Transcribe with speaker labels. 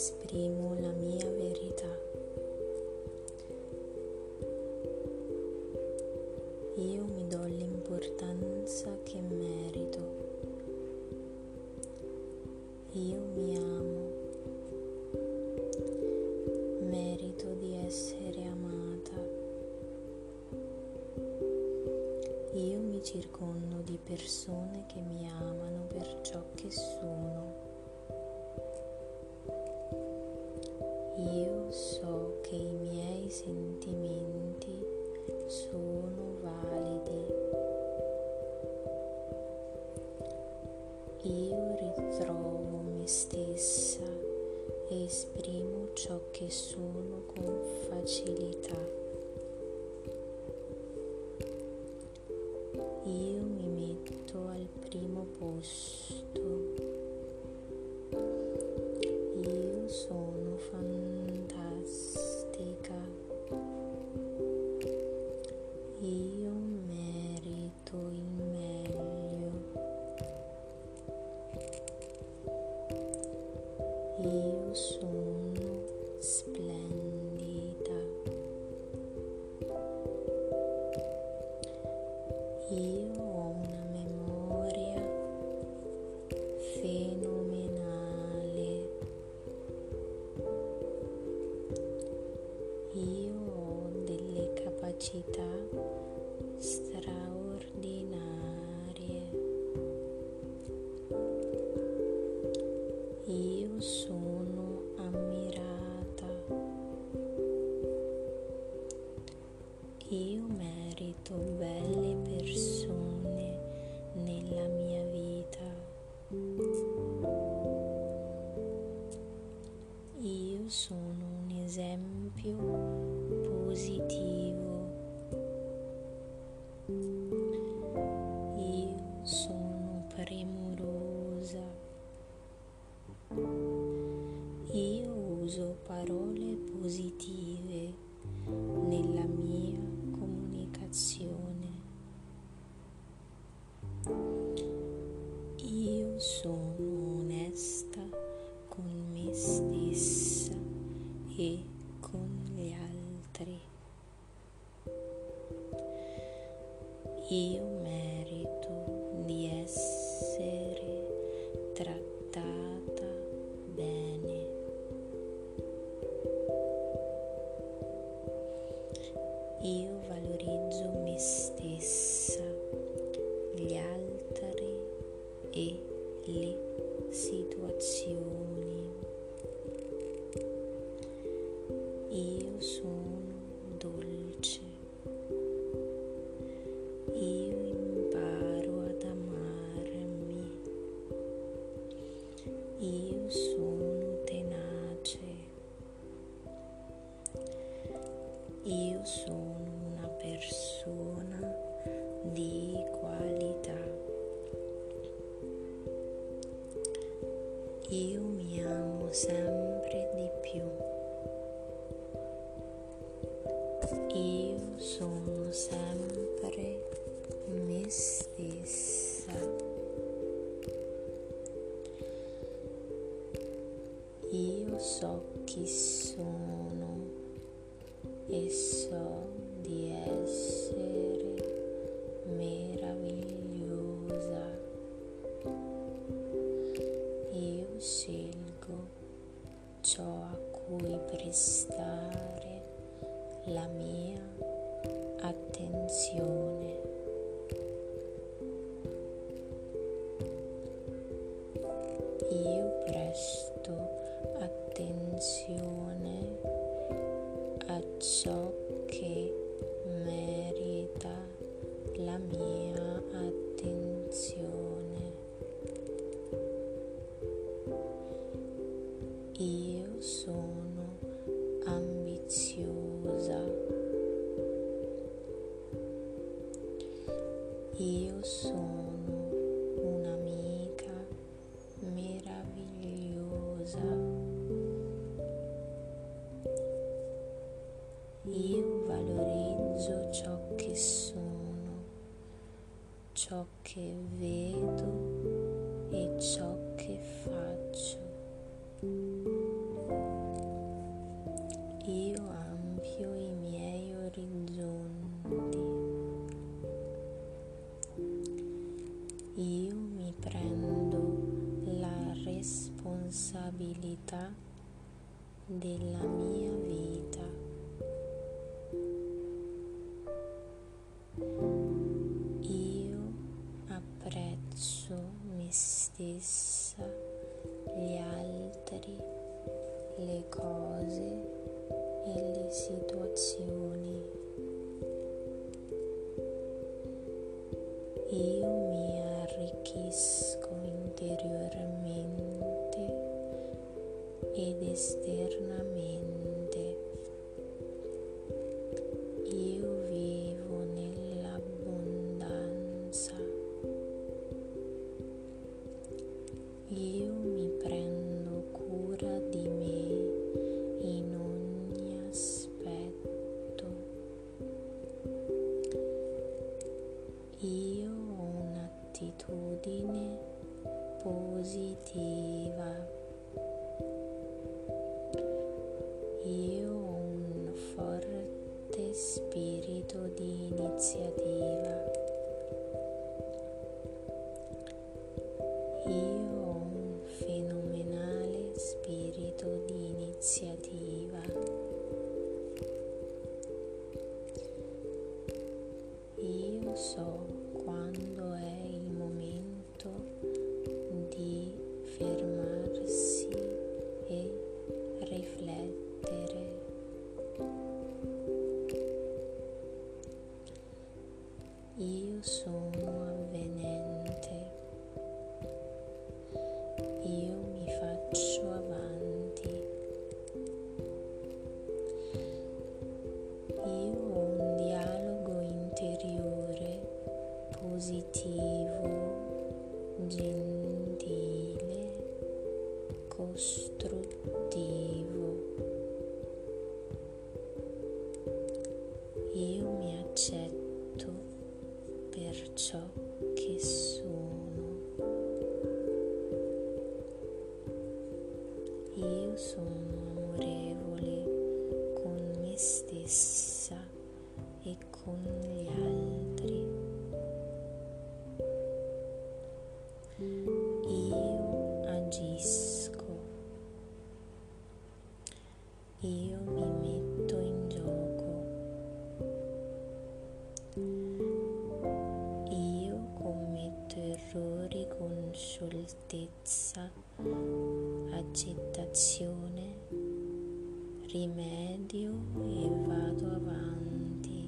Speaker 1: esprimo la mia verità. Io mi do l'importanza che merito. Io mi amo. Merito di essere amata. Io mi circondo di persone che mi amano per ciò che sono. Io so che i miei sentimenti sono che sono con facilità. Io mi metto al primo posto. Io ho 最低。Io sono una persona di qualità. Io mi amo sempre di più. Io sono sempre me stessa. Io so chi sono e so la mia attenzione. Io sono ambiziosa. Io sono un'amica meravigliosa. Che vedo e ciò che faccio. Io ampio i miei orizzonti. Io mi prendo la responsabilità della mia vita. Stessa, gli altri, le cose e le situazioni. Io mi arricchisco interiormente ed esternamente. Spirito di iniziativa. Sono avvenente. Io mi faccio avanti. Io ho un dialogo interiore positivo, per ciò che sono. Io sono errori con scioltezza, accettazione, rimedio e vado avanti.